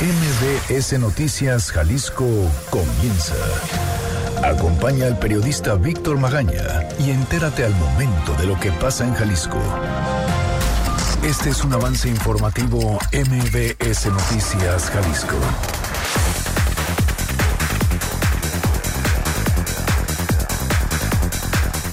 MBS Noticias Jalisco comienza. Acompaña al periodista Víctor Magaña y entérate al momento de lo que pasa en Jalisco. Este es un avance informativo MBS Noticias Jalisco.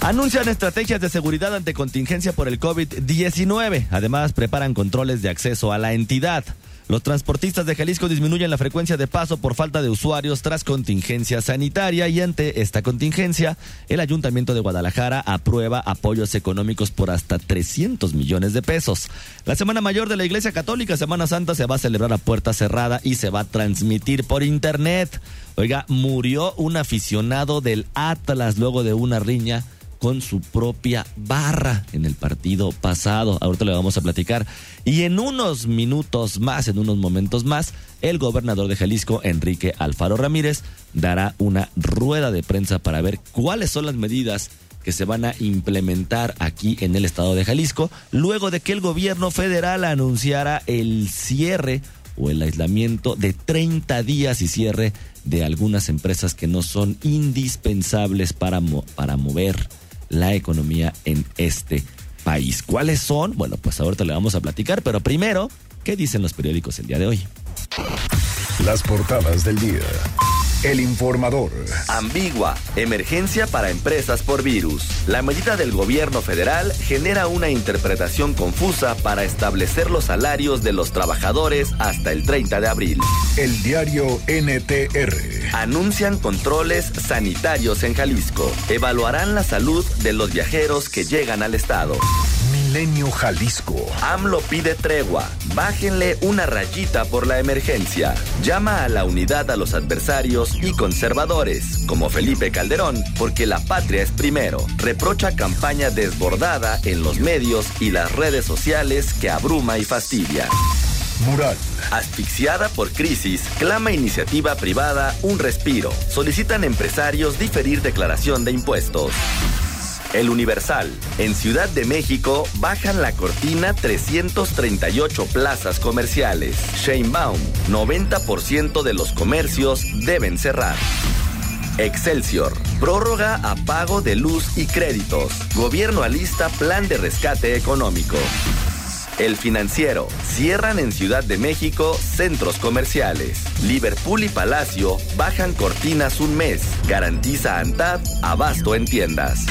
Anuncian estrategias de seguridad ante contingencia por el COVID-19. Además, preparan controles de acceso a la entidad. Los transportistas de Jalisco disminuyen la frecuencia de paso por falta de usuarios tras contingencia sanitaria y ante esta contingencia, el Ayuntamiento de Guadalajara aprueba apoyos económicos por hasta 300 millones de pesos. La Semana Mayor de la Iglesia Católica, Semana Santa, se va a celebrar a puerta cerrada y se va a transmitir por internet. Oiga, murió un aficionado del Atlas luego de una riña con su propia barra en el partido pasado. Ahorita le vamos a platicar. Y en unos minutos más, en unos momentos más, el gobernador de Jalisco, Enrique Alfaro Ramírez, dará una rueda de prensa para ver cuáles son las medidas que se van a implementar aquí en el estado de Jalisco, luego de que el gobierno federal anunciara el cierre o el aislamiento de 30 días y cierre de algunas empresas que no son indispensables para, para mover la economía en este país. ¿Cuáles son? Bueno, pues ahorita le vamos a platicar, pero primero, ¿qué dicen los periódicos el día de hoy? Las portadas del día. El informador. Ambigua. Emergencia para empresas por virus. La medida del gobierno federal genera una interpretación confusa para establecer los salarios de los trabajadores hasta el 30 de abril. El diario NTR. Anuncian controles sanitarios en Jalisco. Evaluarán la salud de los viajeros que llegan al estado. Milenio Jalisco. AMLO pide tregua. Bájenle una rayita por la emergencia. Llama a la unidad a los adversarios y conservadores, como Felipe Calderón, porque la patria es primero. Reprocha campaña desbordada en los medios y las redes sociales que abruma y fastidia. Mural. Asfixiada por crisis, clama iniciativa privada un respiro. Solicitan empresarios diferir declaración de impuestos. El Universal. En Ciudad de México bajan la cortina 338 plazas comerciales. Sheinbaum. 90% de los comercios deben cerrar. Excelsior. Prórroga a pago de luz y créditos. Gobierno alista plan de rescate económico. El financiero. Cierran en Ciudad de México centros comerciales. Liverpool y Palacio bajan cortinas un mes. Garantiza ANTAD abasto en tiendas.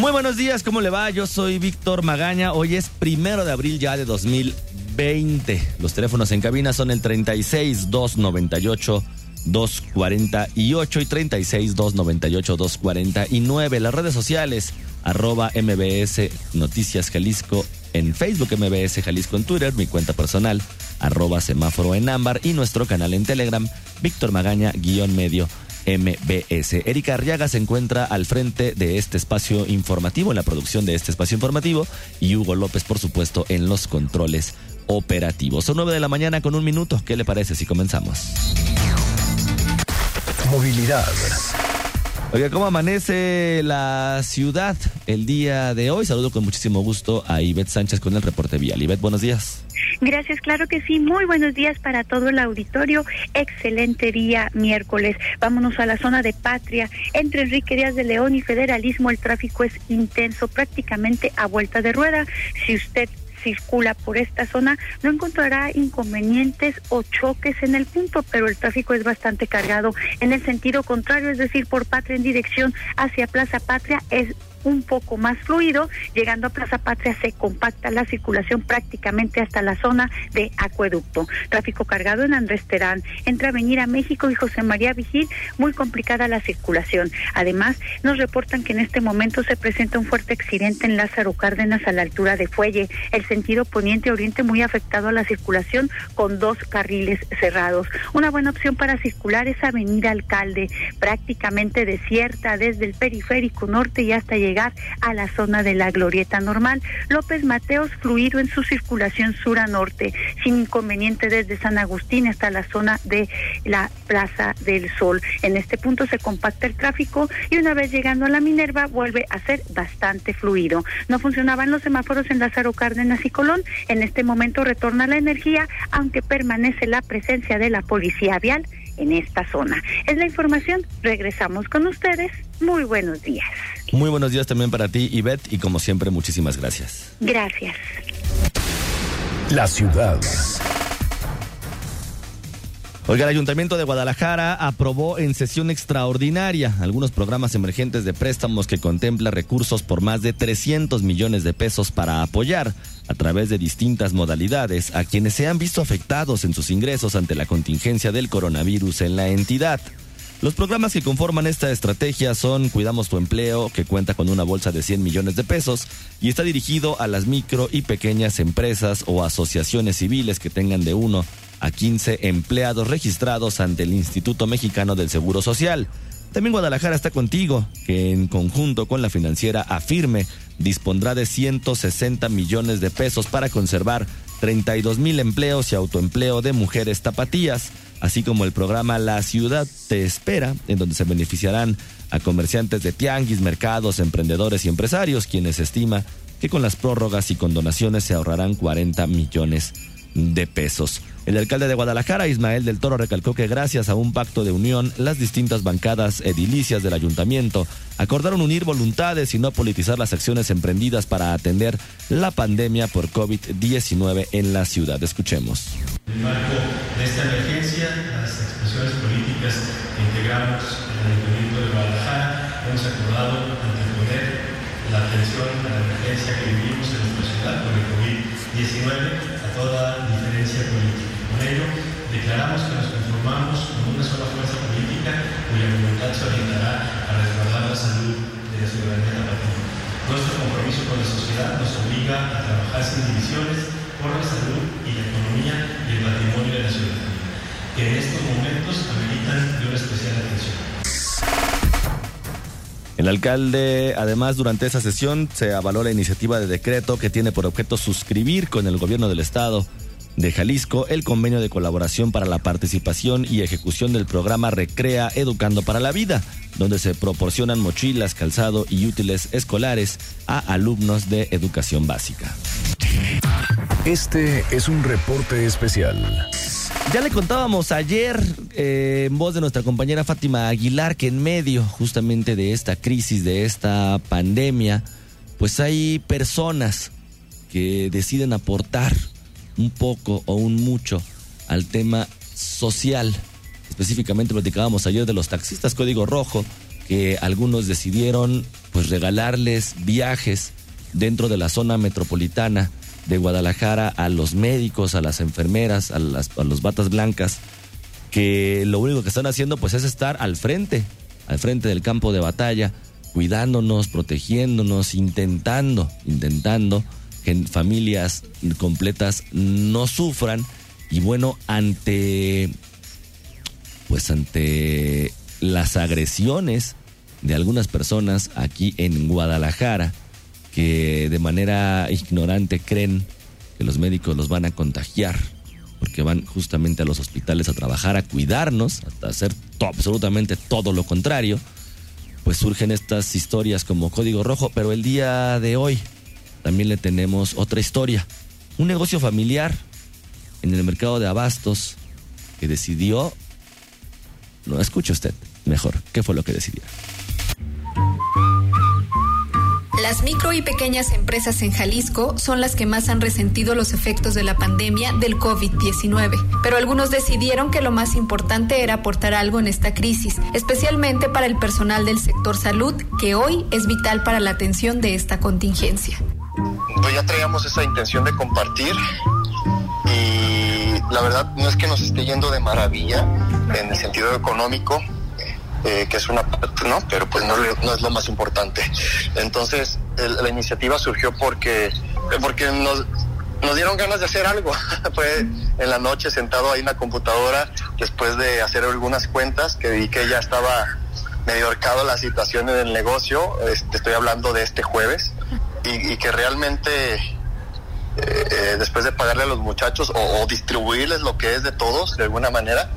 Muy buenos días, ¿cómo le va? Yo soy Víctor Magaña. Hoy es primero de abril ya de 2020. Los teléfonos en cabina son el 36 298 248 y 36 298 249. Las redes sociales, arroba MBS Noticias Jalisco en Facebook, MBS Jalisco en Twitter, mi cuenta personal, arroba semáforo en ámbar y nuestro canal en Telegram, Víctor Magaña, guion medio MBS. Erika Arriaga se encuentra al frente de este espacio informativo, en la producción de este espacio informativo, y Hugo López, por supuesto, en los controles operativos. Son nueve de la mañana con un minuto. ¿Qué le parece si comenzamos? Movilidad. Oiga, ¿cómo amanece la ciudad el día de hoy? Saludo con muchísimo gusto a Ivette Sánchez con el reporte vial. Ivette, buenos días. Gracias, claro que sí. Muy buenos días para todo el auditorio. Excelente día miércoles. Vámonos a la zona de Patria. Entre Enrique Díaz de León y Federalismo el tráfico es intenso, prácticamente a vuelta de rueda. Si usted circula por esta zona no encontrará inconvenientes o choques en el punto, pero el tráfico es bastante cargado en el sentido contrario, es decir, por Patria en dirección hacia Plaza Patria es un poco más fluido. Llegando a Plaza Patria se compacta la circulación prácticamente hasta la zona de Acueducto. Tráfico cargado en Andrés Terán. Entre Avenida México y José María Vigil, muy complicada la circulación. Además, nos reportan que en este momento se presenta un fuerte accidente en Lázaro Cárdenas a la altura de Fuelle. El sentido poniente-oriente muy afectado a la circulación con dos carriles cerrados. Una buena opción para circular es Avenida Alcalde, prácticamente desierta desde el periférico norte y hasta llegar llegar a la zona de la glorieta normal. López Mateos fluido en su circulación sur a norte, sin inconveniente desde San Agustín hasta la zona de la Plaza del Sol. En este punto se compacta el tráfico y una vez llegando a la Minerva vuelve a ser bastante fluido. No funcionaban los semáforos en Lázaro Cárdenas y Colón. En este momento retorna la energía, aunque permanece la presencia de la policía vial en esta zona. Es la información. Regresamos con ustedes. Muy buenos días. Muy buenos días también para ti, Ivette, y como siempre, muchísimas gracias. Gracias. La ciudad. Oiga, el Ayuntamiento de Guadalajara aprobó en sesión extraordinaria algunos programas emergentes de préstamos que contempla recursos por más de 300 millones de pesos para apoyar a través de distintas modalidades a quienes se han visto afectados en sus ingresos ante la contingencia del coronavirus en la entidad. Los programas que conforman esta estrategia son Cuidamos tu empleo, que cuenta con una bolsa de 100 millones de pesos y está dirigido a las micro y pequeñas empresas o asociaciones civiles que tengan de uno a 15 empleados registrados ante el Instituto Mexicano del Seguro Social. También Guadalajara está contigo, que en conjunto con la financiera Afirme dispondrá de 160 millones de pesos para conservar 32 mil empleos y autoempleo de mujeres tapatías, así como el programa La Ciudad Te Espera, en donde se beneficiarán a comerciantes de tianguis, mercados, emprendedores y empresarios, quienes estima que con las prórrogas y condonaciones se ahorrarán 40 millones de pesos. El alcalde de Guadalajara, Ismael del Toro, recalcó que gracias a un pacto de unión, las distintas bancadas edilicias del ayuntamiento acordaron unir voluntades y no politizar las acciones emprendidas para atender la pandemia por COVID-19 en la ciudad. Escuchemos. En el marco de esta emergencia, las expresiones políticas que integramos en el Ayuntamiento de Guadalajara hemos acordado anteponer la atención a la emergencia que vivimos en nuestra ciudad por el COVID-19 a toda diferencia política. Declaramos que nos conformamos con una sola fuerza política cuya voluntad se orientará a resguardar la salud de la ciudadanía tapatina. Nuestro compromiso con la sociedad nos obliga a trabajar sin divisiones por la salud y la economía y el patrimonio de la ciudadanía, que en estos momentos ameritan de una especial atención. El alcalde, además, durante esa sesión se avaló la iniciativa de decreto que tiene por objeto suscribir con el gobierno del estado de Jalisco el convenio de colaboración para la participación y ejecución del programa Recrea Educando para la Vida, donde se proporcionan mochilas, calzado y útiles escolares a alumnos de educación básica. Este es un reporte especial. Ya le contábamos ayer eh, en voz de nuestra compañera Fátima Aguilar que en medio justamente de esta crisis, de esta pandemia, pues hay personas que deciden aportar un poco o un mucho al tema social. Específicamente platicábamos ayer de los taxistas Código Rojo, que algunos decidieron pues regalarles viajes dentro de la zona metropolitana de Guadalajara a los médicos, a las enfermeras, a, las, a los batas blancas, que lo único que están haciendo pues es estar al frente, al frente del campo de batalla, cuidándonos, protegiéndonos, intentando, intentando que familias completas no sufran. Y bueno, ante pues ante las agresiones de algunas personas aquí en Guadalajara que de manera ignorante creen que los médicos los van a contagiar porque van justamente a los hospitales a trabajar, a cuidarnos, a hacer absolutamente todo lo contrario, pues surgen estas historias como código rojo, pero el día de hoy también le tenemos otra historia. Un negocio familiar en el mercado de abastos que decidió... No escuche usted mejor. ¿Qué fue lo que decidió? Las micro y pequeñas empresas en Jalisco son las que más han resentido los efectos de la pandemia del COVID-19, pero algunos decidieron que lo más importante era aportar algo en esta crisis, especialmente para el personal del sector salud, que hoy es vital para la atención de esta contingencia pues ya traíamos esa intención de compartir y la verdad no es que nos esté yendo de maravilla en el sentido económico, eh, que es una parte, ¿no? Pero pues no, es lo más importante. Entonces, la iniciativa surgió porque, porque nos, nos dieron ganas de hacer algo. Fue en la noche sentado ahí en la computadora, después de hacer algunas cuentas, que vi que ya estaba medio arcado la situación en el negocio, este, estoy hablando de este jueves, y, que realmente eh, eh, después de pagarle a los muchachos o, distribuirles lo que es de todos, de alguna manera,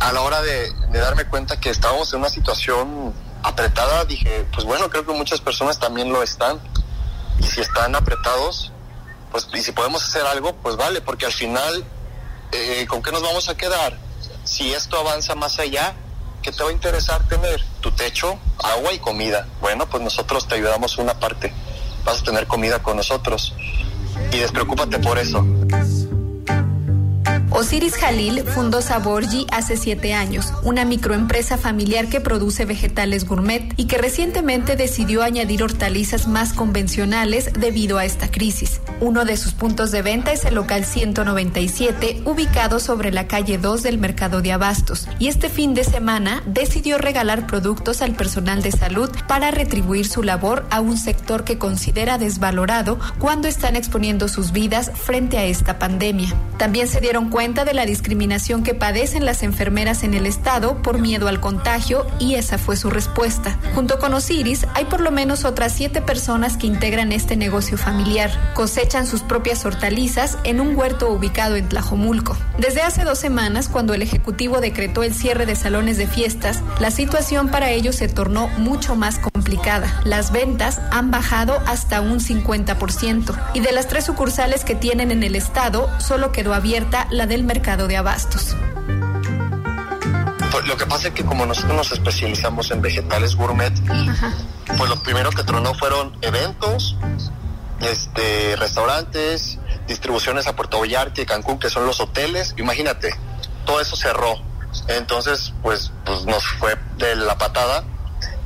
a la hora de, de darme cuenta que estábamos en una situación apretada, dije, pues bueno, creo que muchas personas también lo están. Y si están apretados, pues y si podemos hacer algo, pues vale, porque al final, eh, ¿con qué nos vamos a quedar? Si esto avanza más allá, ¿qué te va a interesar tener? Tu techo, agua y comida. Bueno, pues nosotros te ayudamos una parte. Vas a tener comida con nosotros. Y despreocúpate por eso. Osiris Jalil fundó Saborgi hace siete años, una microempresa familiar que produce vegetales gourmet y que recientemente decidió añadir hortalizas más convencionales debido a esta crisis. Uno de sus puntos de venta es el local 197, ubicado sobre la calle 2 del mercado de Abastos, y este fin de semana decidió regalar productos al personal de salud para retribuir su labor a un sector que considera desvalorado cuando están exponiendo sus vidas frente a esta pandemia. También se dieron cuenta de la discriminación que padecen las enfermeras en el Estado por miedo al contagio y esa fue su respuesta. Junto con Osiris, hay por lo menos otras siete personas que integran este negocio familiar. Cosechan sus propias hortalizas en un huerto ubicado en Tlajomulco. Desde hace dos semanas, cuando el Ejecutivo decretó el cierre de salones de fiestas, la situación para ellos se tornó mucho más complicada. Las ventas han bajado hasta un 50% y de las tres sucursales que tienen en el Estado, solo quedó abierta la de el mercado de abastos. Pues lo que pasa es que como nosotros nos especializamos en vegetales gourmet, pues lo primero que tronó fueron eventos, este, restaurantes, distribuciones a Puerto Vallarta y Cancún, que son los hoteles. Imagínate, todo eso cerró. Entonces, pues, pues nos fue de la patada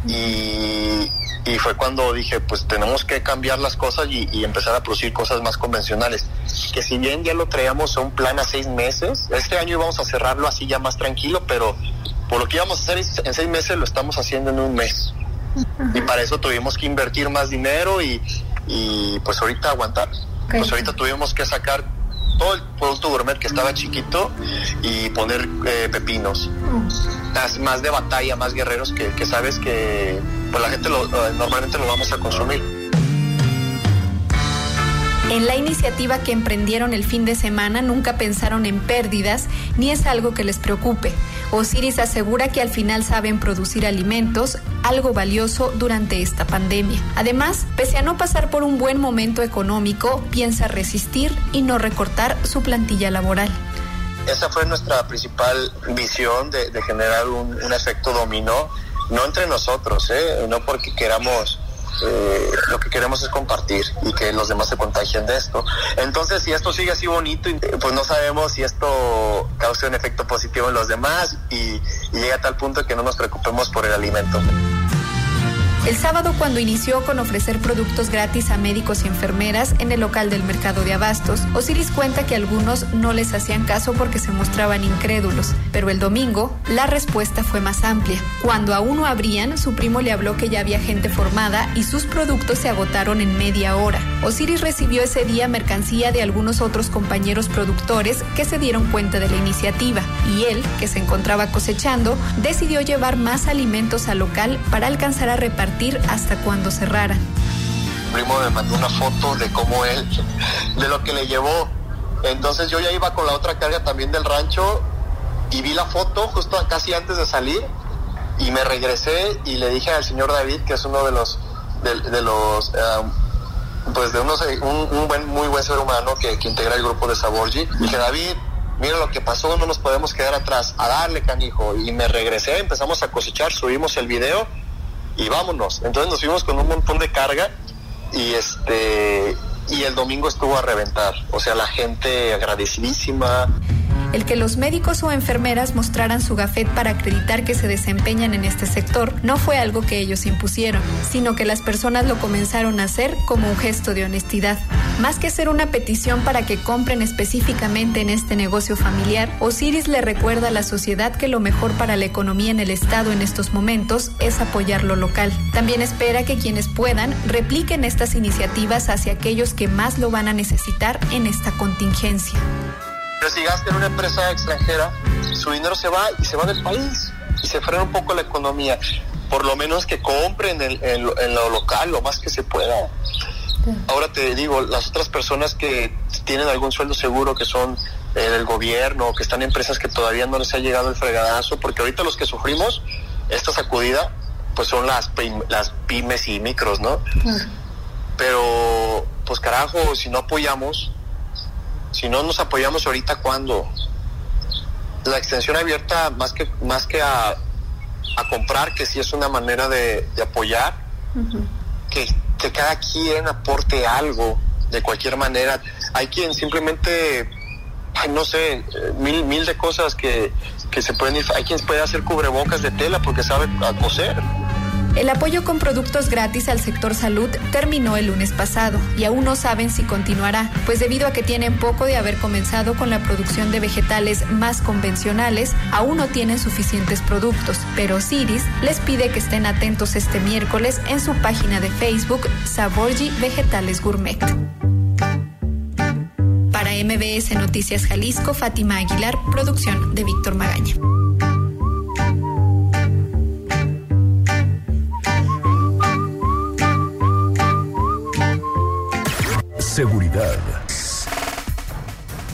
y, y fue cuando dije, pues tenemos que cambiar las cosas y, empezar a producir cosas más convencionales. Que si bien ya lo traíamos a un plan a seis meses, este año íbamos a cerrarlo así ya más tranquilo, pero por lo que íbamos a hacer en seis meses lo estamos haciendo en un mes. Y para eso tuvimos que invertir más dinero y, y pues ahorita aguantar. Pues ahorita tuvimos que sacar todo el producto gourmet que estaba chiquito y poner eh, pepinos. Mm. Más, de batalla, más guerreros que, sabes que pues la gente eh, normalmente lo vamos a consumir. En la iniciativa que emprendieron el fin de semana nunca pensaron en pérdidas ni es algo que les preocupe. Osiris asegura que al final saben producir alimentos, algo valioso durante esta pandemia. Además, pese a no pasar por un buen momento económico, piensa resistir y no recortar su plantilla laboral. Esa fue nuestra principal visión de, generar un, efecto dominó, no entre nosotros, ¿eh? no porque queramos eh, lo que queremos es compartir y que los demás se contagien de esto. Entonces, si esto sigue así bonito, pues no sabemos si esto causa un efecto positivo en los demás y, y llega a tal punto que no nos preocupemos por el alimento. El sábado, cuando inició con ofrecer productos gratis a médicos y enfermeras en el local del mercado de abastos, Osiris cuenta que algunos no les hacían caso porque se mostraban incrédulos, pero el domingo la respuesta fue más amplia. Cuando aún no abrían, su primo le habló que ya había gente formada y sus productos se agotaron en media hora. Osiris recibió ese día mercancía de algunos otros compañeros productores que se dieron cuenta de la iniciativa y él, que se encontraba cosechando, decidió llevar más alimentos al local para alcanzar a repartir hasta cuando cerrara. primo me mandó una foto de cómo él, de lo que le llevó. Entonces yo ya iba con la otra carga también del rancho y vi la foto justo casi antes de salir y me regresé y le dije al señor David, que es uno de los, de, los, um, pues de unos, un, buen, muy buen ser humano que, que integra el grupo de Saborgi, dije David, mira lo que pasó, no nos podemos quedar atrás, a darle canijo. Y me regresé, empezamos a cosechar, subimos el video y vámonos. Entonces nos fuimos con un montón de carga y este y el domingo estuvo a reventar. O sea, la gente agradecidísima. El que los médicos o enfermeras mostraran su gafet para acreditar que se desempeñan en este sector no fue algo que ellos impusieron, sino que las personas lo comenzaron a hacer como un gesto de honestidad. Más que ser una petición para que compren específicamente en este negocio familiar, Osiris le recuerda a la sociedad que lo mejor para la economía en el Estado en estos momentos es apoyar lo local. También espera que quienes puedan repliquen estas iniciativas hacia aquellos que más lo van a necesitar en esta contingencia. Pero si gasta en una empresa extranjera, su dinero se va y se va del país y se frena un poco la economía. por lo menos que compren en, lo local lo más que se pueda. Ahora te digo, las otras personas que tienen algún sueldo seguro, que son eh, del gobierno, que están en empresas que todavía no les ha llegado el fregadazo, porque ahorita los que sufrimos esta sacudida, pues son las, las pymes y micros, ¿no? Pero, pues carajo, si no apoyamos, si no nos apoyamos ahorita, ¿cuándo? La extensión abierta, más que, más que a, comprar, que sí es una manera de, apoyar, que, que cada quien aporte algo de cualquier manera. Hay quien simplemente, no sé, mil, mil de cosas que, que se pueden ir. Hay quien puede hacer cubrebocas de tela porque sabe coser el apoyo con productos gratis al sector salud terminó el lunes pasado y aún no saben si continuará, pues debido a que tienen poco de haber comenzado con la producción de vegetales más convencionales, aún no tienen suficientes productos, pero Ciris les pide que estén atentos este miércoles en su página de Facebook Saborgi Vegetales Gourmet. Para MBS Noticias Jalisco, Fátima Aguilar, producción de Víctor Magaña. Seguridad.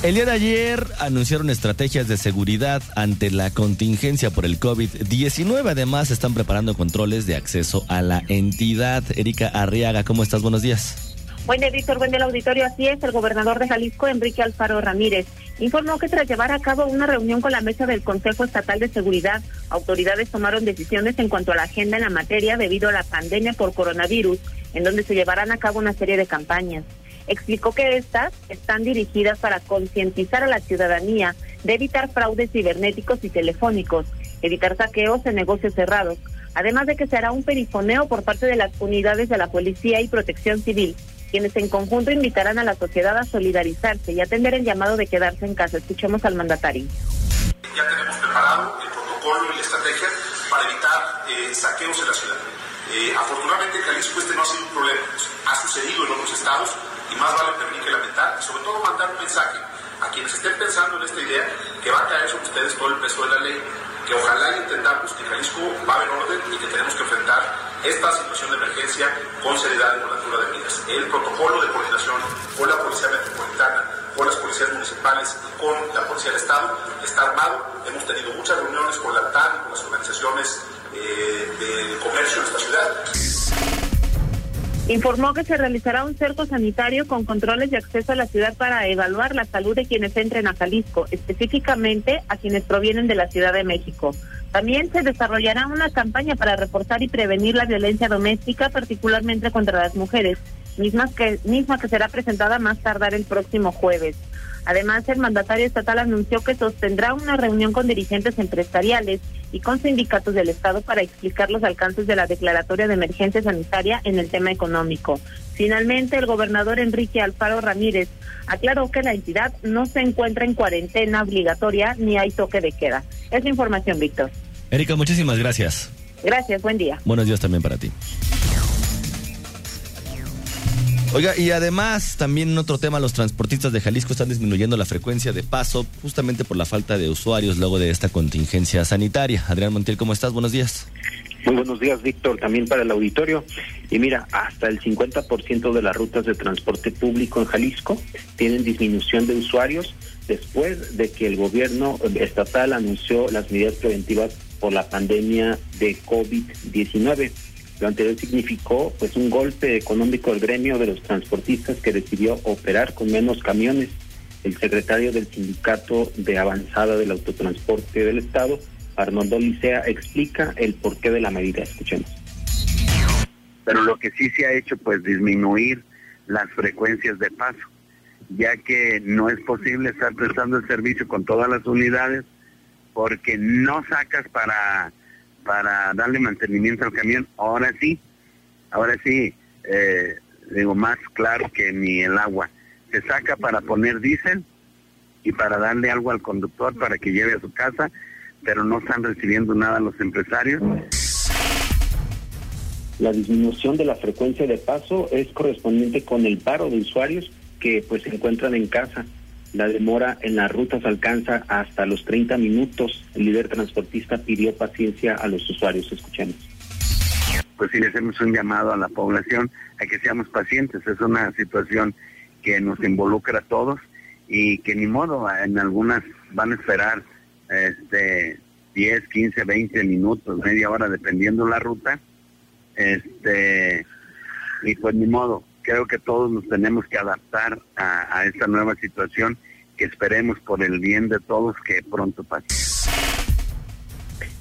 El día de ayer anunciaron estrategias de seguridad ante la contingencia por el COVID-19. Además, están preparando controles de acceso a la entidad. Erika Arriaga, ¿cómo estás? Buenos días. Buen día, Víctor. Buen día, auditorio. Así es, el gobernador de Jalisco, Enrique Alfaro Ramírez, informó que tras llevar a cabo una reunión con la mesa del Consejo Estatal de Seguridad, autoridades tomaron decisiones en cuanto a la agenda en la materia debido a la pandemia por coronavirus, en donde se llevarán a cabo una serie de campañas explicó que estas están dirigidas para concientizar a la ciudadanía de evitar fraudes cibernéticos y telefónicos, evitar saqueos en negocios cerrados, además de que se hará un perifoneo por parte de las unidades de la Policía y Protección Civil, quienes en conjunto invitarán a la sociedad a solidarizarse y atender el llamado de quedarse en casa. Escuchemos al mandatario. Ya tenemos preparado el protocolo y la estrategia para evitar eh, saqueos en la ciudad. Eh, afortunadamente en Jalisco este no ha sido un problema, ha sucedido en otros estados y más vale prevenir que lamentar, y sobre todo mandar un mensaje a quienes estén pensando en esta idea que va a caer sobre ustedes todo el peso de la ley, que ojalá intentamos que Jalisco va a haber orden y que tenemos que enfrentar esta situación de emergencia con seriedad y con altura de miras. El protocolo de coordinación con la Policía Metropolitana, con las policías municipales y con la Policía del Estado está armado. Hemos tenido muchas reuniones con la TAN y con las organizaciones eh, de comercio de esta ciudad. Informó que se realizará un cerco sanitario con controles de acceso a la ciudad para evaluar la salud de quienes entren a Jalisco, específicamente a quienes provienen de la Ciudad de México. También se desarrollará una campaña para reforzar y prevenir la violencia doméstica, particularmente contra las mujeres, misma que, misma que será presentada más tardar el próximo jueves. Además, el mandatario estatal anunció que sostendrá una reunión con dirigentes empresariales y con sindicatos del Estado para explicar los alcances de la declaratoria de emergencia sanitaria en el tema económico. Finalmente, el gobernador Enrique Alfaro Ramírez aclaró que la entidad no se encuentra en cuarentena obligatoria ni hay toque de queda. Es la información, Víctor. Erika, muchísimas gracias. Gracias, buen día. Buenos días también para ti. Oiga, y además, también otro tema, los transportistas de Jalisco están disminuyendo la frecuencia de paso justamente por la falta de usuarios luego de esta contingencia sanitaria. Adrián Montiel, ¿cómo estás? Buenos días. Muy buenos días, Víctor, también para el auditorio. Y mira, hasta el 50% de las rutas de transporte público en Jalisco tienen disminución de usuarios después de que el gobierno estatal anunció las medidas preventivas por la pandemia de COVID-19. Lo anterior significó pues un golpe económico al gremio de los transportistas que decidió operar con menos camiones. El secretario del Sindicato de Avanzada del Autotransporte del Estado, Arnoldo Licea, explica el porqué de la medida. Escuchemos. Pero lo que sí se ha hecho pues disminuir las frecuencias de paso, ya que no es posible estar prestando el servicio con todas las unidades porque no sacas para para darle mantenimiento al camión. Ahora sí, ahora sí, eh, digo, más claro que ni el agua. Se saca para poner diésel y para darle algo al conductor para que lleve a su casa, pero no están recibiendo nada los empresarios. La disminución de la frecuencia de paso es correspondiente con el paro de usuarios que pues se encuentran en casa. La demora en las rutas alcanza hasta los 30 minutos. El líder transportista pidió paciencia a los usuarios. Escuchemos. pues sí le hacemos un llamado a la población a que seamos pacientes. Es una situación que nos involucra a todos y que ni modo, en algunas van a esperar este 10, 15, 20 minutos, media hora, dependiendo la ruta. Este, y pues ni modo, creo que todos nos tenemos que adaptar a, a esta nueva situación que esperemos por el bien de todos que pronto pase.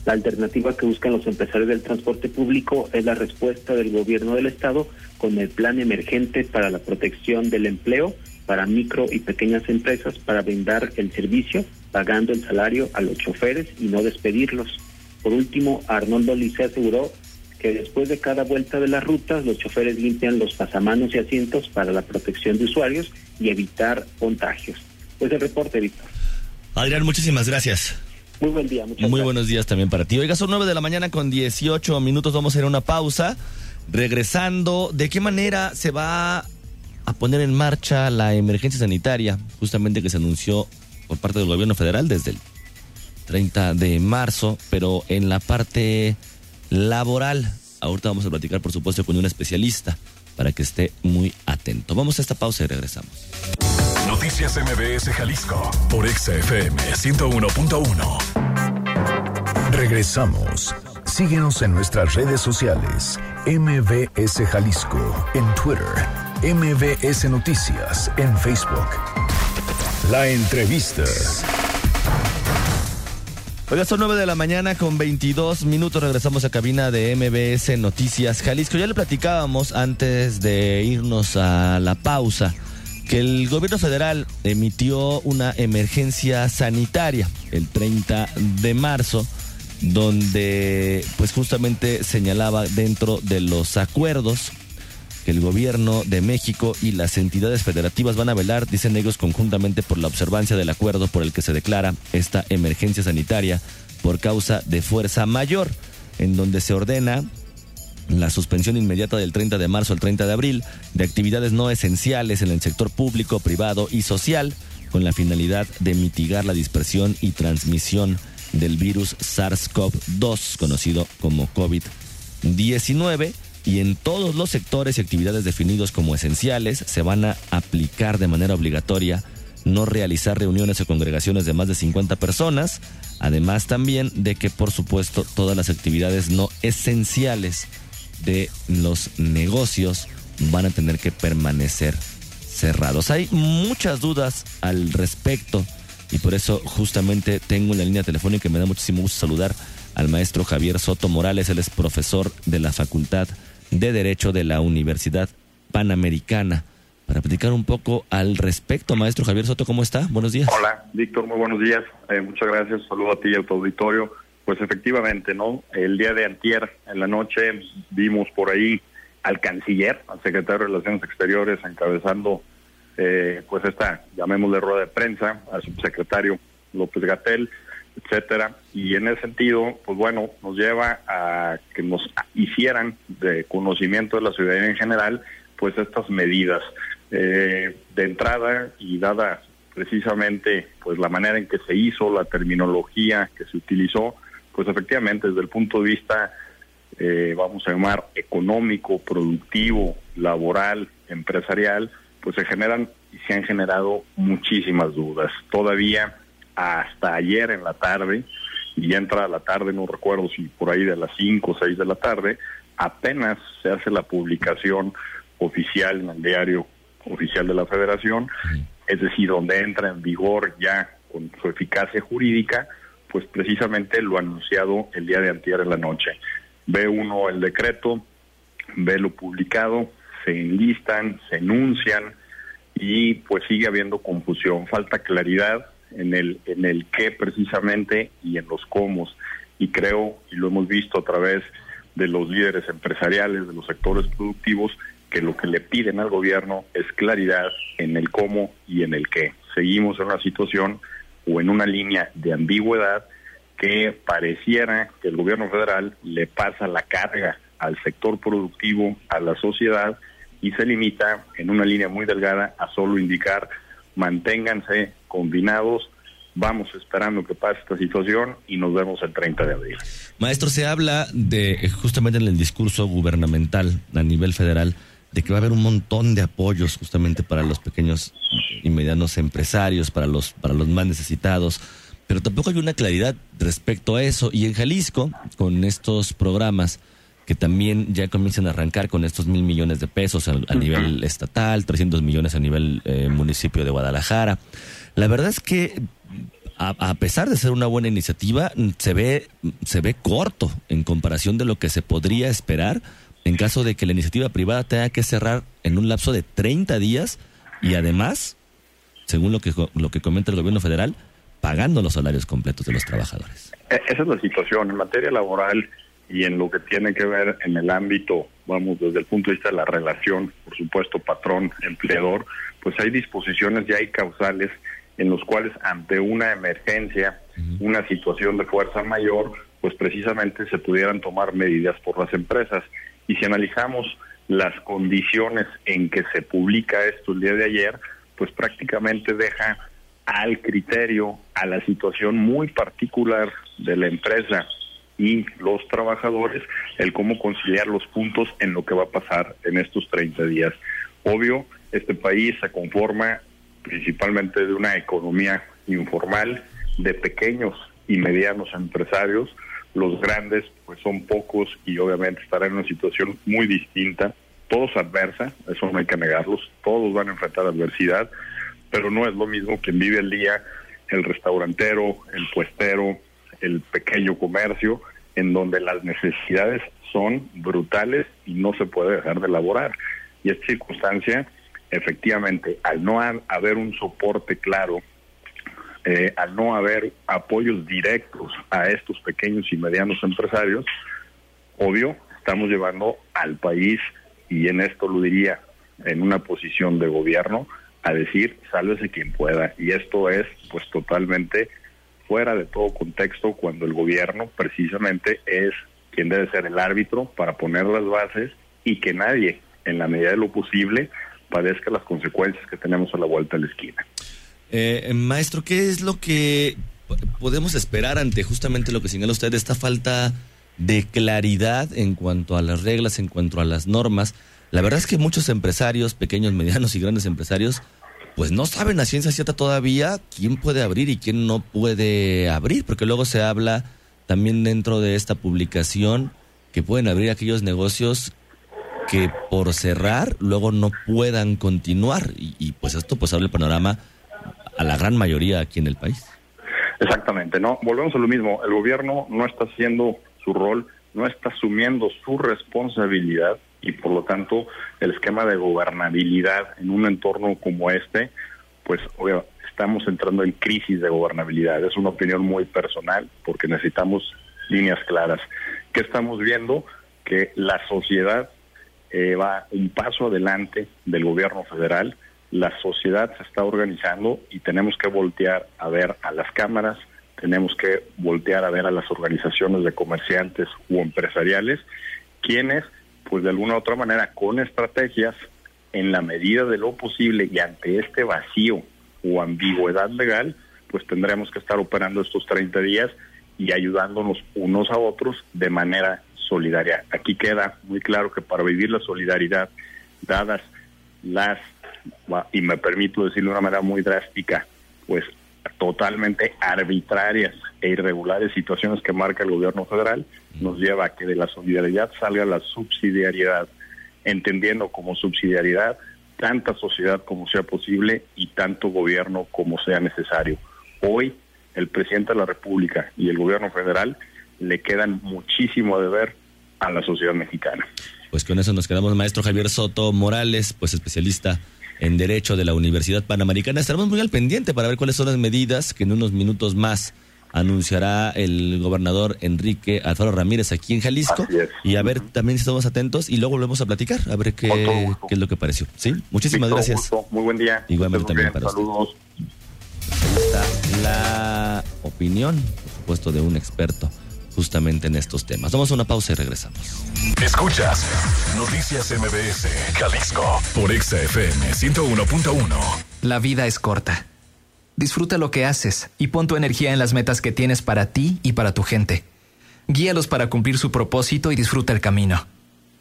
La alternativa que buscan los empresarios del transporte público es la respuesta del gobierno del estado con el plan emergente para la protección del empleo para micro y pequeñas empresas para brindar el servicio pagando el salario a los choferes y no despedirlos. Por último, Arnoldo Lice aseguró que después de cada vuelta de las rutas, los choferes limpian los pasamanos y asientos para la protección de usuarios y evitar contagios. Pues el reporte, Víctor. Adrián, muchísimas gracias. Muy buen día, muchas Muy gracias. buenos días también para ti. Oiga, son 9 de la mañana con 18 minutos. Vamos a ir a una pausa. Regresando, ¿de qué manera se va a poner en marcha la emergencia sanitaria? Justamente que se anunció por parte del gobierno federal desde el 30 de marzo, pero en la parte laboral. Ahorita vamos a platicar, por supuesto, con un especialista para que esté muy atento. Vamos a esta pausa y regresamos. Noticias MBS Jalisco por XFM 101.1. Regresamos. Síguenos en nuestras redes sociales. MBS Jalisco en Twitter. MBS Noticias en Facebook. La entrevista. Oiga, son 9 de la mañana con 22 minutos. Regresamos a cabina de MBS Noticias Jalisco. Ya le platicábamos antes de irnos a la pausa que el gobierno federal emitió una emergencia sanitaria el 30 de marzo donde pues justamente señalaba dentro de los acuerdos que el gobierno de México y las entidades federativas van a velar, dicen ellos, conjuntamente por la observancia del acuerdo por el que se declara esta emergencia sanitaria por causa de fuerza mayor, en donde se ordena la suspensión inmediata del 30 de marzo al 30 de abril de actividades no esenciales en el sector público, privado y social, con la finalidad de mitigar la dispersión y transmisión del virus SARS-CoV-2, conocido como COVID-19 y en todos los sectores y actividades definidos como esenciales se van a aplicar de manera obligatoria no realizar reuniones o congregaciones de más de 50 personas, además también de que por supuesto todas las actividades no esenciales de los negocios van a tener que permanecer cerrados. Hay muchas dudas al respecto y por eso justamente tengo en la línea telefónica y me da muchísimo gusto saludar al maestro Javier Soto Morales, él es profesor de la Facultad de Derecho de la Universidad Panamericana. Para platicar un poco al respecto, maestro Javier Soto, ¿cómo está? Buenos días. Hola, Víctor, muy buenos días. Eh, muchas gracias. Saludo a ti y a tu auditorio. Pues efectivamente, ¿no? El día de antier, en la noche, vimos por ahí al canciller, al secretario de Relaciones Exteriores, encabezando, eh, pues esta, llamémosle rueda de prensa, al subsecretario López Gatel, etcétera. Y en ese sentido, pues bueno, nos lleva a que nos hicieran de conocimiento de la ciudadanía en general, pues estas medidas. Eh, de entrada y dada precisamente pues la manera en que se hizo, la terminología que se utilizó, pues efectivamente desde el punto de vista, eh, vamos a llamar económico, productivo, laboral, empresarial, pues se generan y se han generado muchísimas dudas. Todavía hasta ayer en la tarde, y ya entra la tarde, no recuerdo si por ahí de las 5 o 6 de la tarde, apenas se hace la publicación oficial en el diario oficial de la federación, es decir, donde entra en vigor ya con su eficacia jurídica, pues precisamente lo anunciado el día de antier en la noche. Ve uno el decreto, ve lo publicado, se enlistan, se enuncian y pues sigue habiendo confusión, falta claridad en el en el qué precisamente y en los cómo y creo y lo hemos visto a través de los líderes empresariales, de los sectores productivos, que lo que le piden al gobierno es claridad en el cómo y en el qué. Seguimos en una situación o en una línea de ambigüedad que pareciera que el gobierno federal le pasa la carga al sector productivo, a la sociedad, y se limita en una línea muy delgada a solo indicar manténganse combinados, vamos esperando que pase esta situación y nos vemos el 30 de abril. Maestro, se habla de eh, justamente en el discurso gubernamental a nivel federal de que va a haber un montón de apoyos justamente para los pequeños y medianos empresarios, para los para los más necesitados, pero tampoco hay una claridad respecto a eso. Y en Jalisco con estos programas que también ya comienzan a arrancar con estos mil millones de pesos a, nivel estatal, 300 millones a nivel eh, municipio de Guadalajara. La verdad es que a, pesar de ser una buena iniciativa, se ve, se ve corto en comparación de lo que se podría esperar en caso de que la iniciativa privada tenga que cerrar en un lapso de 30 días y además, según lo que, lo que comenta el gobierno federal, pagando los salarios completos de los trabajadores. E, esa es la situación. En materia laboral y en lo que tiene que ver en el ámbito, vamos, desde el punto de vista de la relación, por supuesto, patrón-empleador, pues hay disposiciones y hay causales en los cuales ante una emergencia, una situación de fuerza mayor, pues precisamente se pudieran tomar medidas por las empresas. Y si analizamos las condiciones en que se publica esto el día de ayer, pues prácticamente deja al criterio, a la situación muy particular de la empresa y los trabajadores, el cómo conciliar los puntos en lo que va a pasar en estos 30 días. Obvio, este país se conforma principalmente de una economía informal, de pequeños y medianos empresarios. Los grandes pues son pocos y obviamente estarán en una situación muy distinta, todos adversa, eso no hay que negarlos, todos van a enfrentar adversidad, pero no es lo mismo quien vive el día, el restaurantero, el puestero, el pequeño comercio, en donde las necesidades son brutales y no se puede dejar de elaborar. Y esta circunstancia efectivamente, al no haber un soporte claro, eh, al no haber apoyos directos a estos pequeños y medianos empresarios, obvio, estamos llevando al país, y en esto lo diría, en una posición de gobierno, a decir, sálvese quien pueda. Y esto es, pues, totalmente fuera de todo contexto cuando el gobierno precisamente es quien debe ser el árbitro para poner las bases y que nadie, en la medida de lo posible, padezca las consecuencias que tenemos a la vuelta de la esquina. Eh, maestro, ¿qué es lo que podemos esperar ante justamente lo que señala usted, esta falta de claridad en cuanto a las reglas, en cuanto a las normas? La verdad es que muchos empresarios, pequeños, medianos y grandes empresarios, pues no saben a ciencia cierta todavía quién puede abrir y quién no puede abrir, porque luego se habla también dentro de esta publicación que pueden abrir aquellos negocios que por cerrar luego no puedan continuar. Y, pues esto pues abre el panorama a la gran mayoría aquí en el país. Exactamente, no, volvemos a lo mismo, el gobierno no está haciendo su rol, no está asumiendo su responsabilidad y por lo tanto el esquema de gobernabilidad en un entorno como este, pues obvio, estamos entrando en crisis de gobernabilidad. Es una opinión muy personal porque necesitamos líneas claras. ¿Qué estamos viendo? Que la sociedad eh, va un paso adelante del gobierno federal. La sociedad se está organizando y tenemos que voltear a ver a las cámaras, tenemos que voltear a ver a las organizaciones de comerciantes u empresariales, quienes, pues de alguna u otra manera, con estrategias, en la medida de lo posible y ante este vacío o ambigüedad legal, pues tendremos que estar operando estos 30 días y ayudándonos unos a otros de manera solidaria. Aquí queda muy claro que para vivir la solidaridad, dadas las, y me permito decirlo de una manera muy drástica, pues totalmente arbitrarias e irregulares situaciones que marca el gobierno federal, nos lleva a que de la solidaridad salga la subsidiariedad, entendiendo como subsidiariedad tanta sociedad como sea posible y tanto gobierno como sea necesario. Hoy el presidente de la República y el gobierno federal le quedan muchísimo de ver a la sociedad mexicana. Pues con eso nos quedamos, maestro Javier Soto Morales, pues especialista en Derecho de la Universidad Panamericana. Estaremos muy al pendiente para ver cuáles son las medidas que en unos minutos más anunciará el gobernador Enrique Alfaro Ramírez aquí en Jalisco. Y a ver también si estamos atentos y luego volvemos a platicar, a ver qué, qué es lo que pareció. ¿Sí? Muchísimas gracias. Muy buen día. Igualmente también para Saludos. Ahí está la opinión, por supuesto, de un experto justamente en estos temas. Vamos a una pausa y regresamos. Escuchas Noticias MBS, Jalisco, por XFM 101.1. La vida es corta Disfruta lo que haces y pon tu energía en las metas que tienes para ti y para tu gente. Guíalos para cumplir su propósito y disfruta el camino.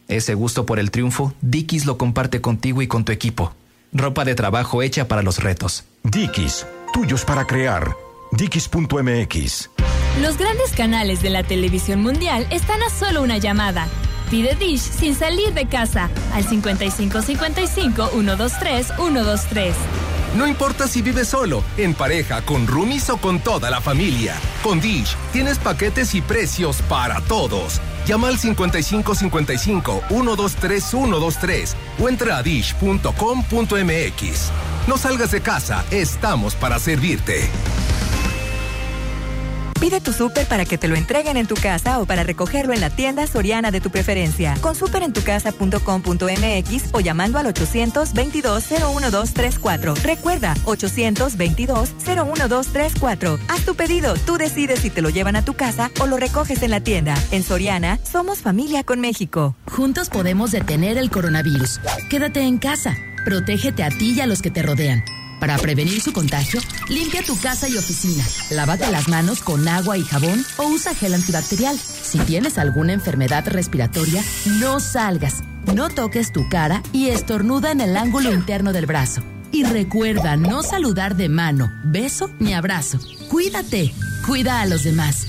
Ese gusto por el triunfo, Dickies lo comparte contigo y con tu equipo. Ropa de trabajo hecha para los retos. Dickies, tuyos para crear. Dickies.mx. Los grandes canales de la televisión mundial están a solo una llamada. Pide Dish sin salir de casa al 5555 123 123. No importa si vives solo, en pareja, con roomies o con toda la familia. Con Dish tienes paquetes y precios para todos. Llama al 5555 123 123 o entra a dish.com.mx. No salgas de casa, estamos para servirte. Pide tu súper para que te lo entreguen en tu casa o para recogerlo en la tienda soriana de tu preferencia. Con superentucasa.com.mx o llamando al 822-01234. Recuerda, 822-01234. Haz tu pedido, tú decides si te lo llevan a tu casa o lo recoges en la tienda. En Soriana, somos familia con México. Juntos podemos detener el coronavirus. Quédate en casa. Protégete a ti y a los que te rodean. Para prevenir su contagio, limpia tu casa y oficina. Lávate las manos con agua y jabón o usa gel antibacterial. Si tienes alguna enfermedad respiratoria, no salgas. No toques tu cara y estornuda en el ángulo interno del brazo. Y recuerda no saludar de mano, beso ni abrazo. Cuídate, cuida a los demás.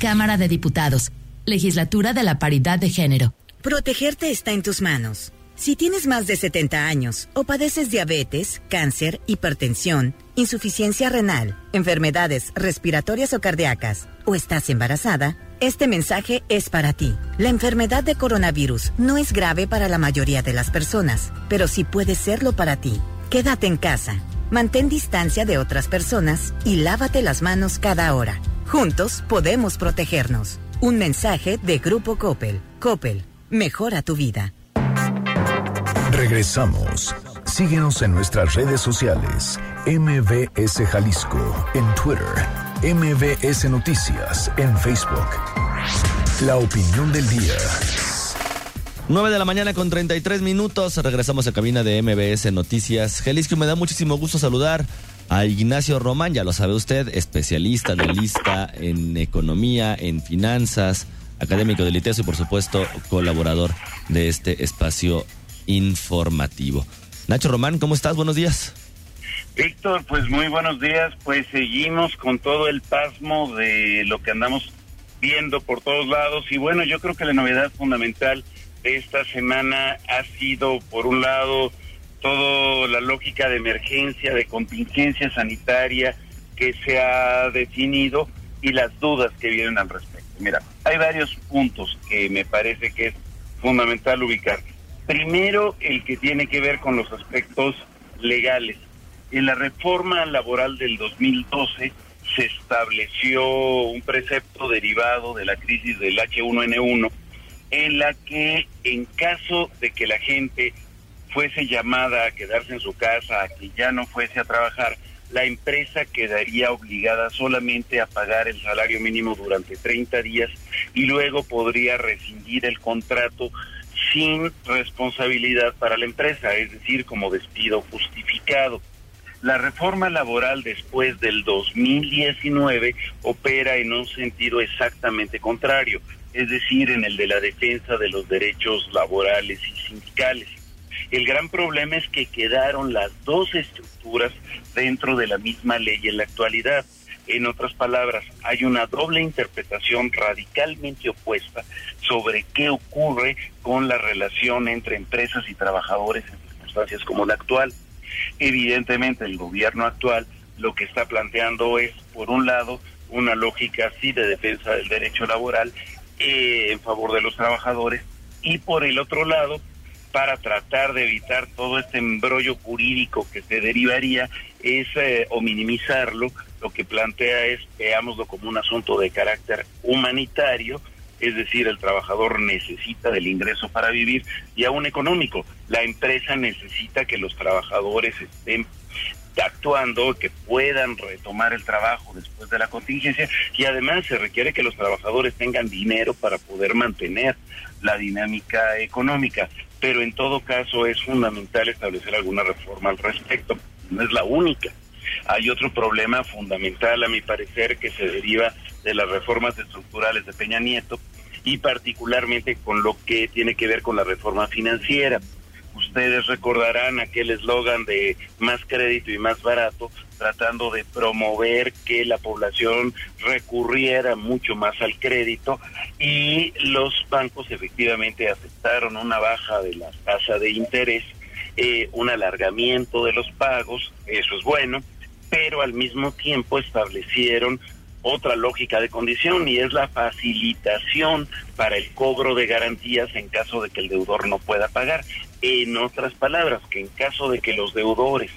Cámara de Diputados, Legislatura de la Paridad de Género. Protegerte está en tus manos. Si tienes más de 70 años o padeces diabetes, cáncer, hipertensión, insuficiencia renal, enfermedades respiratorias o cardíacas, o estás embarazada, este mensaje es para ti. La enfermedad de coronavirus no es grave para la mayoría de las personas, pero sí puede serlo para ti. Quédate en casa, mantén distancia de otras personas y lávate las manos cada hora. Juntos podemos protegernos. Un mensaje de Grupo Coppel. Coppel, mejora tu vida. Regresamos. Síguenos en nuestras redes sociales. MBS Jalisco en Twitter. MBS Noticias en Facebook. La opinión del día. 9 de la mañana con 33 minutos. Regresamos a cabina de MBS Noticias. Jalisco, me da muchísimo gusto saludar a Ignacio Román, ya lo sabe usted, especialista, analista en economía, en finanzas, académico del ITESO y por supuesto colaborador de este espacio informativo. Nacho Román, ¿cómo estás? Buenos días. Víctor, pues muy buenos días. Pues seguimos con todo el pasmo de lo que andamos viendo por todos lados. Y bueno, yo creo que la novedad fundamental de esta semana ha sido, por un lado, toda la lógica de emergencia, de contingencia sanitaria que se ha definido y las dudas que vienen al respecto. Mira, hay varios puntos que me parece que es fundamental ubicar. Primero, el que tiene que ver con los aspectos legales. En la reforma laboral del 2012 se estableció un precepto derivado de la crisis del H1N1 en la que en caso de que la gente fuese llamada a quedarse en su casa, a que ya no fuese a trabajar, la empresa quedaría obligada solamente a pagar el salario mínimo durante 30 días y luego podría rescindir el contrato sin responsabilidad para la empresa, es decir, como despido justificado. La reforma laboral después del 2019 opera en un sentido exactamente contrario, es decir, en el de la defensa de los derechos laborales y sindicales. El gran problema es que quedaron las dos estructuras dentro de la misma ley en la actualidad. En otras palabras, hay una doble interpretación radicalmente opuesta sobre qué ocurre con la relación entre empresas y trabajadores en circunstancias como la actual. Evidentemente, el gobierno actual lo que está planteando es, por un lado, una lógica así de defensa del derecho laboral eh, en favor de los trabajadores y por el otro lado, para tratar de evitar todo este embrollo jurídico que se derivaría es eh, o minimizarlo, lo que plantea es veámoslo como un asunto de carácter humanitario, es decir, el trabajador necesita del ingreso para vivir y aún económico. La empresa necesita que los trabajadores estén actuando, que puedan retomar el trabajo después de la contingencia y además se requiere que los trabajadores tengan dinero para poder mantener la dinámica económica. Pero en todo caso es fundamental establecer alguna reforma al respecto. No es la única. Hay otro problema fundamental, a mi parecer, que se deriva de las reformas estructurales de Peña Nieto y particularmente con lo que tiene que ver con la reforma financiera. Ustedes recordarán aquel eslogan de más crédito y más barato, tratando de promover que la población recurriera mucho más al crédito y los bancos efectivamente aceptaron una baja de la tasa de interés, eh, un alargamiento de los pagos, eso es bueno, pero al mismo tiempo establecieron otra lógica de condición y es la facilitación para el cobro de garantías en caso de que el deudor no pueda pagar. En otras palabras, que en caso de que los deudores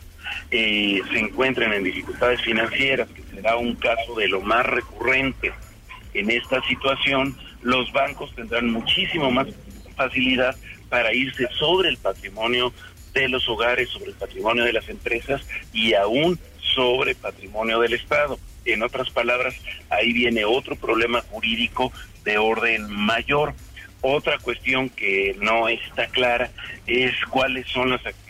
eh, se encuentren en dificultades financieras, que será un caso de lo más recurrente en esta situación, los bancos tendrán muchísimo más facilidad para irse sobre el patrimonio de los hogares, sobre el patrimonio de las empresas y aún sobre patrimonio del Estado. En otras palabras, ahí viene otro problema jurídico de orden mayor. Otra cuestión que no está clara es cuáles son las actividades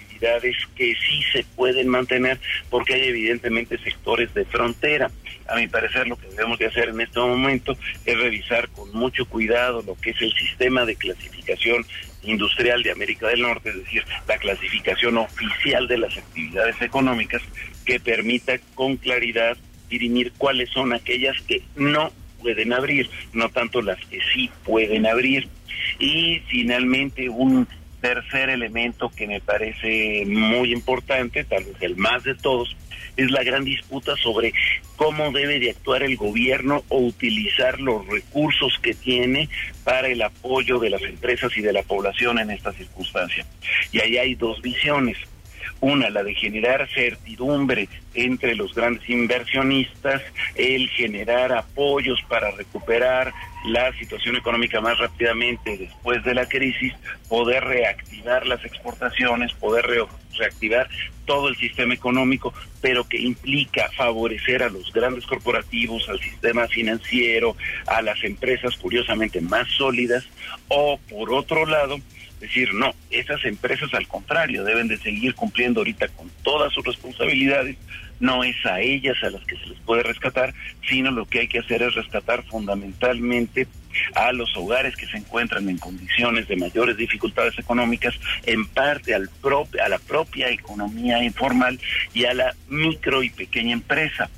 que sí se pueden mantener, porque hay evidentemente sectores de frontera. A mi parecer, lo que debemos de hacer en este momento es revisar con mucho cuidado lo que es el sistema de clasificación industrial de América del Norte, es decir, la clasificación oficial de las actividades económicas que permita con claridad dirimir cuáles son aquellas que no pueden abrir, no tanto las que sí pueden abrir. Y finalmente un tercer elemento que me parece muy importante, tal vez el más de todos, es la gran disputa sobre cómo debe de actuar el gobierno o utilizar los recursos que tiene para el apoyo de las empresas y de la población en esta circunstancia. Y ahí hay dos visiones. Una, la de generar certidumbre entre los grandes inversionistas, el generar apoyos para recuperar la situación económica más rápidamente después de la crisis, poder reactivar las exportaciones, poder reactivar todo el sistema económico, pero que implica favorecer a los grandes corporativos, al sistema financiero, a las empresas curiosamente más sólidas, o por otro lado, decir, no, esas empresas al contrario deben de seguir cumpliendo ahorita con todas sus responsabilidades, no es a ellas a las que se les puede rescatar, sino lo que hay que hacer es rescatar fundamentalmente a los hogares que se encuentran en condiciones de mayores dificultades económicas, en parte al a la propia economía informal y a la micro y pequeña empresa.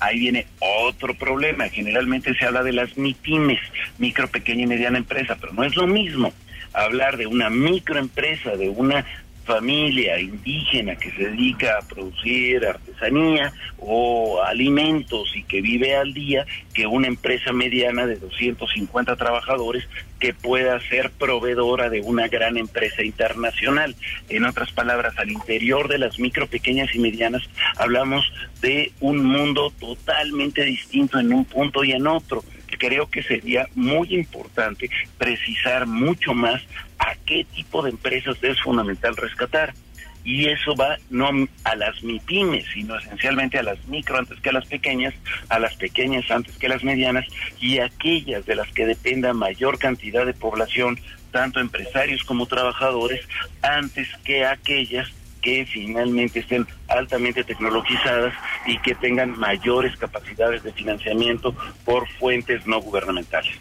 Ahí viene otro problema. Generalmente se habla de las MIPIMES, micro, pequeña y mediana empresa, pero no es lo mismo hablar de una microempresa, de una familia indígena que se dedica a producir artesanía o alimentos y que vive al día que una empresa mediana de 250 trabajadores que pueda ser proveedora de una gran empresa internacional. En otras palabras, al interior de las micro, pequeñas y medianas hablamos de un mundo totalmente distinto en un punto y en otro creo que sería muy importante precisar mucho más a qué tipo de empresas es fundamental rescatar. Y eso va no a las MIPIMES, sino esencialmente a las micro antes que a las pequeñas, a las pequeñas antes que a las medianas y aquellas de las que dependa mayor cantidad de población, tanto empresarios como trabajadores, antes que aquellas que finalmente estén altamente tecnologizadas y que tengan mayores capacidades de financiamiento por fuentes no gubernamentales.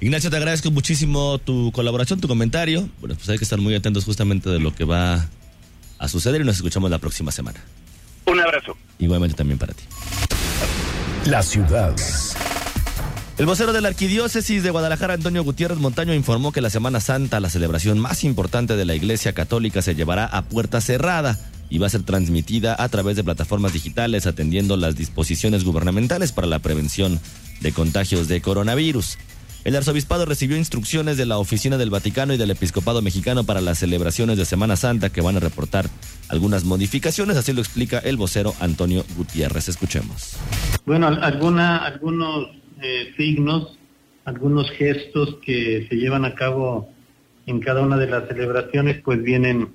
Ignacio, te agradezco muchísimo tu colaboración, tu comentario. Bueno, pues hay que estar muy atentos justamente de lo que va a suceder y nos escuchamos la próxima semana. Un abrazo. Igualmente también para ti. La ciudad. El vocero de la Arquidiócesis de Guadalajara, Antonio Gutiérrez Montaño, informó que la Semana Santa, la celebración más importante de la Iglesia Católica, se llevará a puerta cerrada y va a ser transmitida a través de plataformas digitales atendiendo las disposiciones gubernamentales para la prevención de contagios de coronavirus. El arzobispado recibió instrucciones de la Oficina del Vaticano y del Episcopado Mexicano para las celebraciones de Semana Santa que van a reportar algunas modificaciones, así lo explica el vocero Antonio Gutiérrez. Escuchemos. Bueno, algunos eh, signos, algunos gestos que se llevan a cabo en cada una de las celebraciones, pues vienen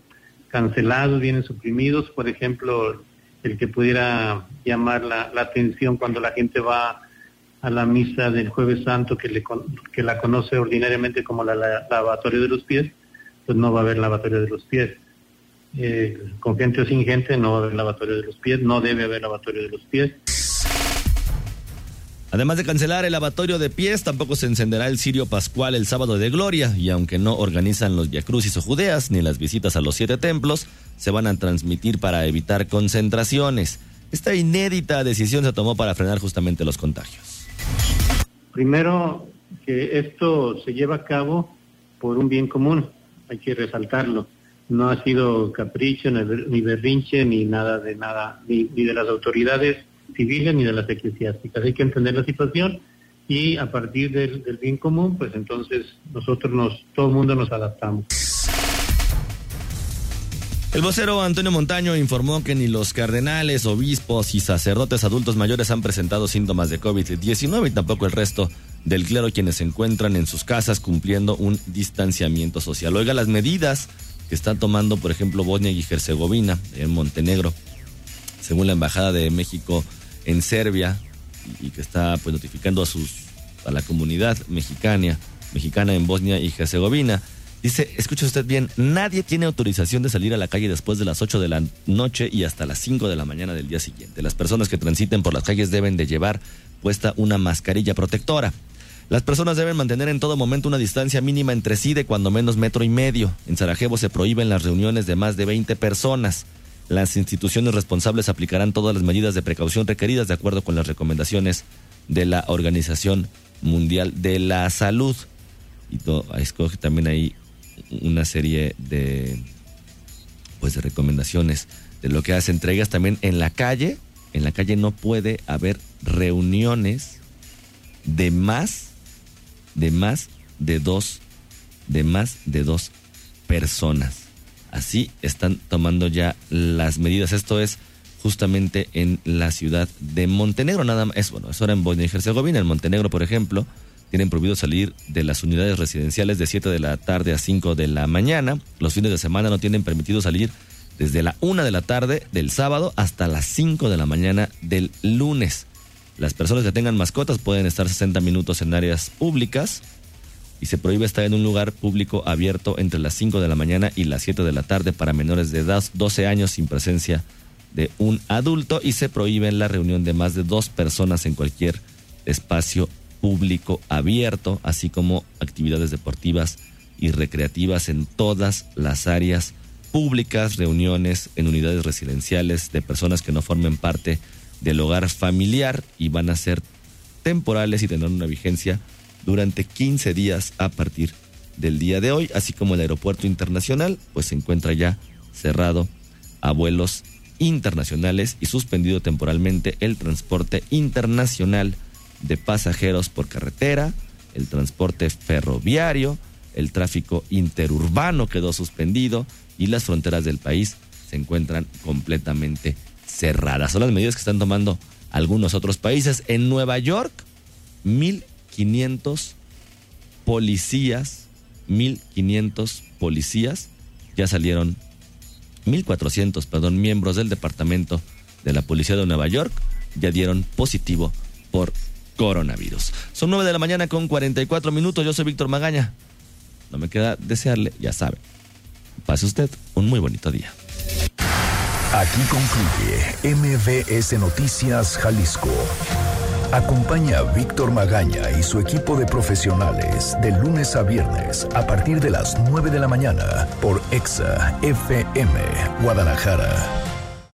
cancelados, vienen suprimidos. Por ejemplo, el que pudiera llamar la, atención cuando la gente va a la misa del jueves santo, que, le, que la conoce ordinariamente como la, lavatorio de los pies, pues no va a haber lavatorio de los pies. eh, con gente o sin gente, no va a haber lavatorio de los pies, no debe haber lavatorio de los pies. Además de cancelar el lavatorio de pies, tampoco se encenderá el cirio pascual el sábado de gloria, y aunque no organizan los viacrucis o judeas ni las visitas a los siete templos, se van a transmitir para evitar concentraciones. Esta inédita decisión se tomó para frenar justamente los contagios. Primero, que esto se lleva a cabo por un bien común, hay que resaltarlo. No ha sido capricho, ni berrinche, ni nada de nada, ni, ni de las autoridades civiles ni de las eclesiásticas. Hay que entender la situación y a partir del, bien común, pues entonces nosotros nos, todo el mundo nos adaptamos. El vocero Antonio Montaño informó que ni los cardenales, obispos y sacerdotes adultos mayores han presentado síntomas de COVID-19 y tampoco el resto del clero quienes se encuentran en sus casas cumpliendo un distanciamiento social. Oiga las medidas que están tomando, por ejemplo, Bosnia y Herzegovina en Montenegro. Según la Embajada de México en Serbia y que está pues notificando a sus a la comunidad mexicana, mexicana en Bosnia y Herzegovina. Dice, escuche usted bien, nadie tiene autorización de salir a la calle después de las 8 de la noche y hasta las 5 de la mañana del día siguiente. Las personas que transiten por las calles deben de llevar puesta una mascarilla protectora. Las personas deben mantener en todo momento una distancia mínima entre sí de cuando menos metro y medio. En Sarajevo se prohíben las reuniones de más de 20 personas. Las instituciones responsables aplicarán todas las medidas de precaución requeridas de acuerdo con las recomendaciones de la Organización Mundial de la Salud. Y escoge también ahí una serie de pues de recomendaciones de lo que hace entregas también en la calle. En la calle no puede haber reuniones de más de más de dos de más de dos personas. Así están tomando ya las medidas. Esto es justamente en la ciudad de Montenegro. Nada más, es bueno, eso era en Bosnia y Herzegovina. En Montenegro, por ejemplo, tienen prohibido salir de las unidades residenciales de 7 de la tarde a 5 de la mañana. Los fines de semana no tienen permitido salir desde la 1 de la tarde del sábado hasta las 5 de la mañana del lunes. Las personas que tengan mascotas pueden estar 60 minutos en áreas públicas y se prohíbe estar en un lugar público abierto entre las 5 de la mañana y las 7 de la tarde para menores de edad 12 años sin presencia de un adulto y se prohíbe la reunión de más de dos personas en cualquier espacio público abierto, así como actividades deportivas y recreativas en todas las áreas públicas, reuniones en unidades residenciales de personas que no formen parte del hogar familiar y van a ser temporales y tendrán una vigencia durante 15 días a partir del día de hoy, así como el aeropuerto internacional, pues se encuentra ya cerrado a vuelos internacionales y suspendido temporalmente el transporte internacional de pasajeros por carretera, el transporte ferroviario, el tráfico interurbano quedó suspendido y las fronteras del país se encuentran completamente cerradas. Son las medidas que están tomando algunos otros países. En Nueva York, mil 1500 policías, 1500 policías, ya salieron 1400, perdón, miembros del departamento de la policía de Nueva York ya dieron positivo por coronavirus. Son 9 de la mañana con 44 minutos. Yo soy Víctor Magaña. No me queda desearle, ya sabe. Pase usted un muy bonito día. Aquí concluye MVS Noticias Jalisco. Acompaña a Víctor Magaña y su equipo de profesionales de lunes a viernes a partir de las 9 de la mañana por EXA FM Guadalajara